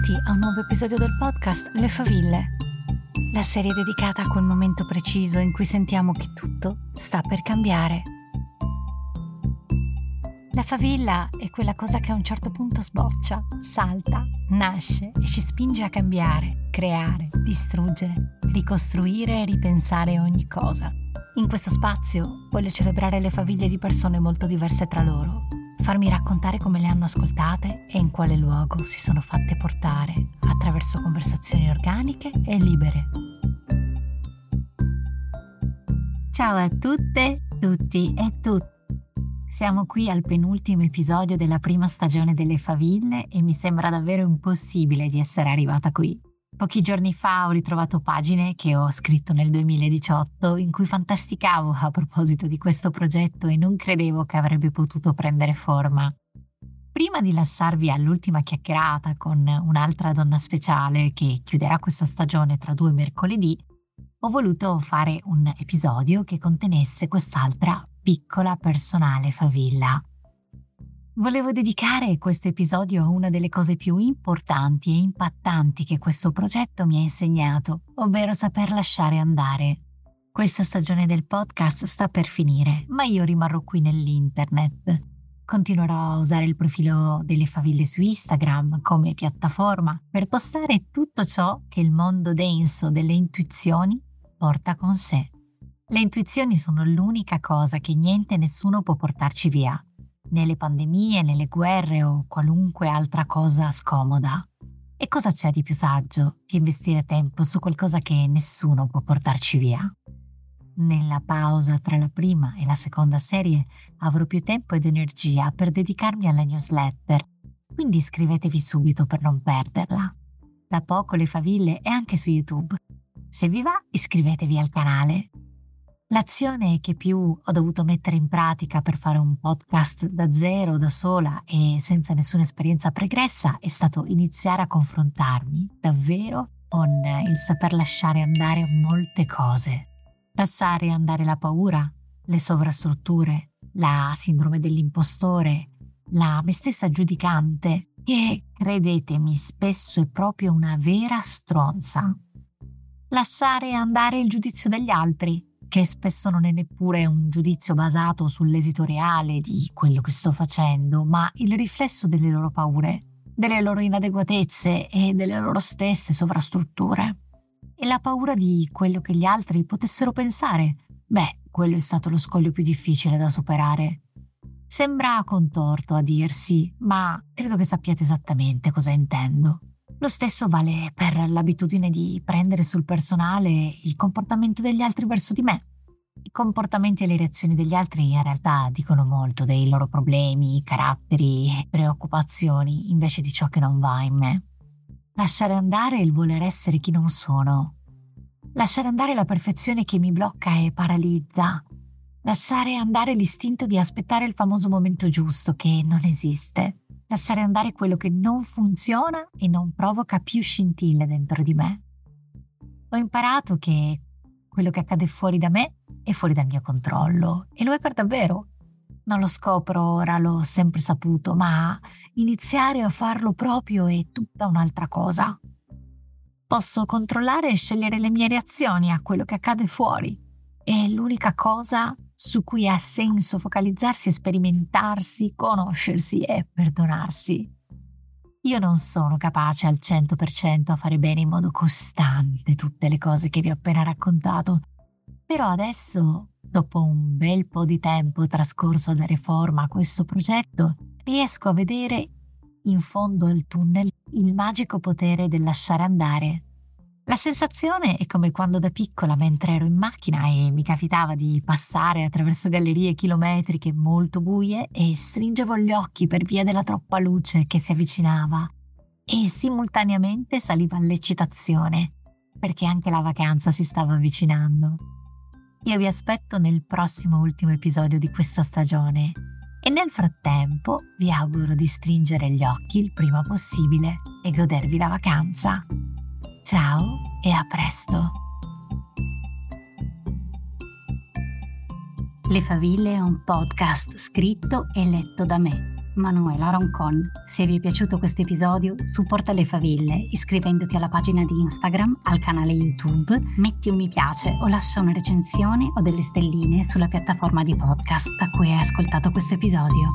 benvenuti a un nuovo episodio del podcast Le faville, la serie dedicata a quel momento preciso in cui sentiamo che tutto sta per cambiare. La favilla è quella cosa che a un certo punto sboccia, salta, nasce e ci spinge a cambiare, creare, distruggere, ricostruire e ripensare ogni cosa. In questo spazio voglio celebrare le faville di persone molto diverse tra loro farmi raccontare come le hanno ascoltate e in quale luogo si sono fatte portare attraverso conversazioni organiche e libere. Ciao a tutte, tutti e tutte. Siamo qui al penultimo episodio della prima stagione delle faville e mi sembra davvero impossibile di essere arrivata qui. Pochi giorni fa ho ritrovato pagine che ho scritto nel 2018 in cui fantasticavo a proposito di questo progetto e non credevo che avrebbe potuto prendere forma. Prima di lasciarvi all'ultima chiacchierata con un'altra donna speciale che chiuderà questa stagione tra due mercoledì, ho voluto fare un episodio che contenesse quest'altra piccola personale favilla. Volevo dedicare questo episodio a una delle cose più importanti e impattanti che questo progetto mi ha insegnato, ovvero saper lasciare andare. Questa stagione del podcast sta per finire, ma io rimarrò qui nell'internet. Continuerò a usare il profilo delle faville su Instagram come piattaforma per postare tutto ciò che il mondo denso delle intuizioni porta con sé. Le intuizioni sono l'unica cosa che niente e nessuno può portarci via nelle pandemie, nelle guerre o qualunque altra cosa scomoda. E cosa c'è di più saggio che investire tempo su qualcosa che nessuno può portarci via? Nella pausa tra la prima e la seconda serie avrò più tempo ed energia per dedicarmi alla newsletter, quindi iscrivetevi subito per non perderla. Da poco le faville è anche su YouTube. Se vi va, iscrivetevi al canale L'azione che più ho dovuto mettere in pratica per fare un podcast da zero, da sola e senza nessuna esperienza pregressa è stato iniziare a confrontarmi davvero con il saper lasciare andare molte cose. Lasciare andare la paura, le sovrastrutture, la sindrome dell'impostore, la me stessa giudicante, che credetemi spesso è proprio una vera stronza. Lasciare andare il giudizio degli altri, che spesso non è neppure un giudizio basato sull'esito reale di quello che sto facendo, ma il riflesso delle loro paure, delle loro inadeguatezze e delle loro stesse sovrastrutture. E la paura di quello che gli altri potessero pensare. Beh, quello è stato lo scoglio più difficile da superare. Sembra contorto a dirsi, ma credo che sappiate esattamente cosa intendo. Lo stesso vale per l'abitudine di prendere sul personale il comportamento degli altri verso di me. I comportamenti e le reazioni degli altri in realtà dicono molto dei loro problemi, caratteri e preoccupazioni invece di ciò che non va in me. Lasciare andare il voler essere chi non sono. Lasciare andare la perfezione che mi blocca e paralizza. Lasciare andare l'istinto di aspettare il famoso momento giusto che non esiste lasciare andare quello che non funziona e non provoca più scintille dentro di me. Ho imparato che quello che accade fuori da me è fuori dal mio controllo e lo è per davvero. Non lo scopro ora, l'ho sempre saputo, ma iniziare a farlo proprio è tutta un'altra cosa. Posso controllare e scegliere le mie reazioni a quello che accade fuori. E l'unica cosa su cui ha senso focalizzarsi sperimentarsi, conoscersi e perdonarsi. Io non sono capace al 100% a fare bene in modo costante tutte le cose che vi ho appena raccontato, però adesso, dopo un bel po' di tempo trascorso da riforma a questo progetto, riesco a vedere in fondo al tunnel il magico potere del lasciare andare la sensazione è come quando da piccola, mentre ero in macchina e mi capitava di passare attraverso gallerie chilometriche molto buie e stringevo gli occhi per via della troppa luce che si avvicinava e simultaneamente saliva l'eccitazione perché anche la vacanza si stava avvicinando. Io vi aspetto nel prossimo ultimo episodio di questa stagione e nel frattempo vi auguro di stringere gli occhi il prima possibile e godervi la vacanza. Ciao e a presto. Le faville è un podcast scritto e letto da me. Manuela Roncon. Se vi è piaciuto questo episodio, supporta le faville iscrivendoti alla pagina di Instagram, al canale YouTube, metti un mi piace o lascia una recensione o delle stelline sulla piattaforma di podcast da cui hai ascoltato questo episodio.